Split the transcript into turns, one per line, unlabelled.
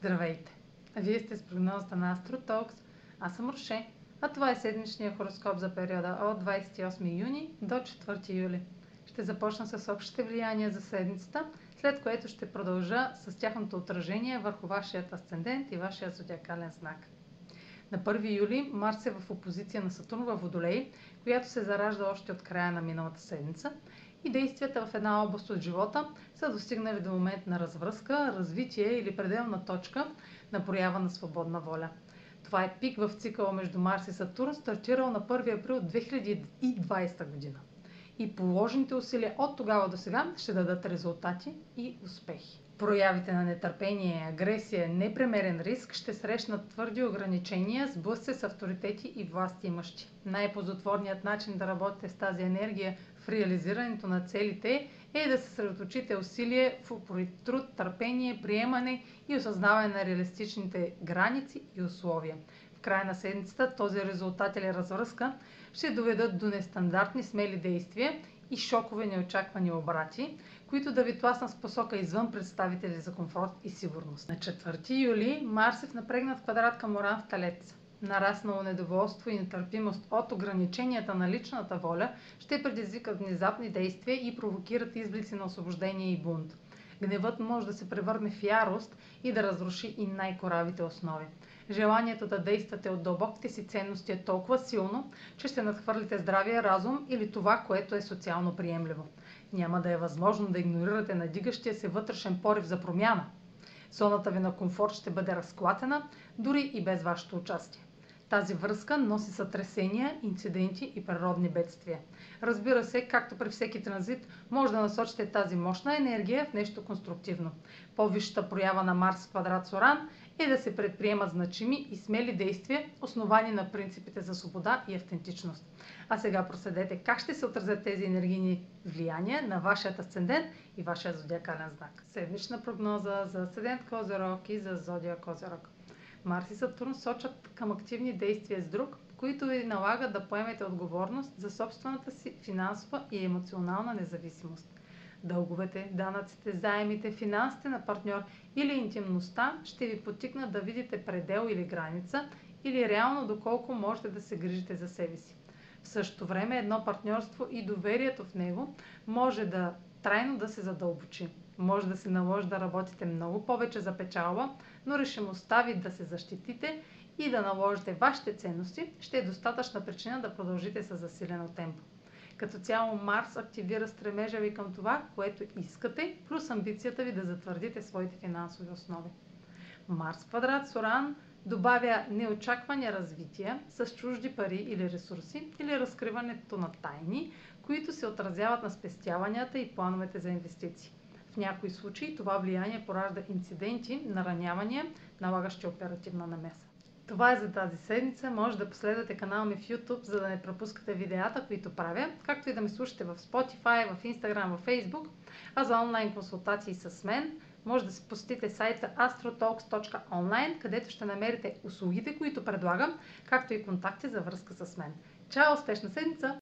Здравейте! Вие сте с прогнозата на AstroTalks. Аз съм Роше, а това е седмичния хороскоп за периода от 28 юни до 4 юли. Ще започна с общите влияния за седмицата, след което ще продължа с тяхното отражение върху вашият асцендент и вашия зодиакален знак. На 1 юли Марс е в опозиция на Сатурн във Водолей, която се заражда още от края на миналата седмица и действията в една област от живота са достигнали до момент на развръзка, развитие или пределна точка на проява на свободна воля. Това е пик в цикъла между Марс и Сатурн, стартирал на 1 април 2020 година. И положените усилия от тогава до сега ще дадат резултати и успехи. Проявите на нетърпение, агресия, непремерен риск ще срещнат твърди ограничения, сблъсъци с авторитети и власти имащи. Най-позотворният начин да работите с тази енергия в реализирането на целите е да се съсредоточите усилие в труд, търпение, приемане и осъзнаване на реалистичните граници и условия. В края на седмицата този резултат или развръзка ще доведат до нестандартни смели действия и шокове неочаквани обрати, които да ви тласнат с посока извън представители за комфорт и сигурност. На 4 юли Марс е в напрегнат квадрат към Оран в Талец. Нараснало недоволство и нетърпимост от ограниченията на личната воля ще предизвикат внезапни действия и провокират изблици на освобождение и бунт. Гневът може да се превърне в ярост и да разруши и най-коравите основи. Желанието да действате от дълбоките си ценности е толкова силно, че ще надхвърлите здравия разум или това, което е социално приемливо. Няма да е възможно да игнорирате надигащия се вътрешен порив за промяна. Зоната ви на комфорт ще бъде разклатена, дори и без вашето участие. Тази връзка носи сътресения, инциденти и природни бедствия. Разбира се, както при всеки транзит, може да насочите тази мощна енергия в нещо конструктивно. По-висшата проява на Марс в квадрат Соран е да се предприемат значими и смели действия, основани на принципите за свобода и автентичност. А сега проследете как ще се отразят тези енергийни влияния на вашият асцендент и вашия зодиакален знак. Седмична прогноза за асцендент Козерог и за зодия Козерог. Марс и Сатурн сочат към активни действия с друг, които ви налагат да поемете отговорност за собствената си финансова и емоционална независимост. Дълговете, данъците, заемите, финансите на партньор или интимността ще ви потикнат да видите предел или граница или реално доколко можете да се грижите за себе си. В същото време едно партньорство и доверието в него може да трайно да се задълбочи. Може да се наложи да работите много повече за печалба, но решимостта ви да се защитите и да наложите вашите ценности ще е достатъчна причина да продължите с засилено темпо. Като цяло Марс активира стремежа ви към това, което искате, плюс амбицията ви да затвърдите своите финансови основи. Марс квадрат Соран добавя неочаквани развития с чужди пари или ресурси или разкриването на тайни, които се отразяват на спестяванията и плановете за инвестиции. В някои случаи това влияние поражда инциденти, наранявания, налагащи оперативна намеса. Това е за тази седмица. Може да последвате канала ми в YouTube, за да не пропускате видеята, които правя, както и да ме слушате в Spotify, в Instagram, в Facebook. А за онлайн консултации с мен, може да се посетите сайта astrotalks.online, където ще намерите услугите, които предлагам, както и контакти за връзка с мен. Чао! Успешна седмица!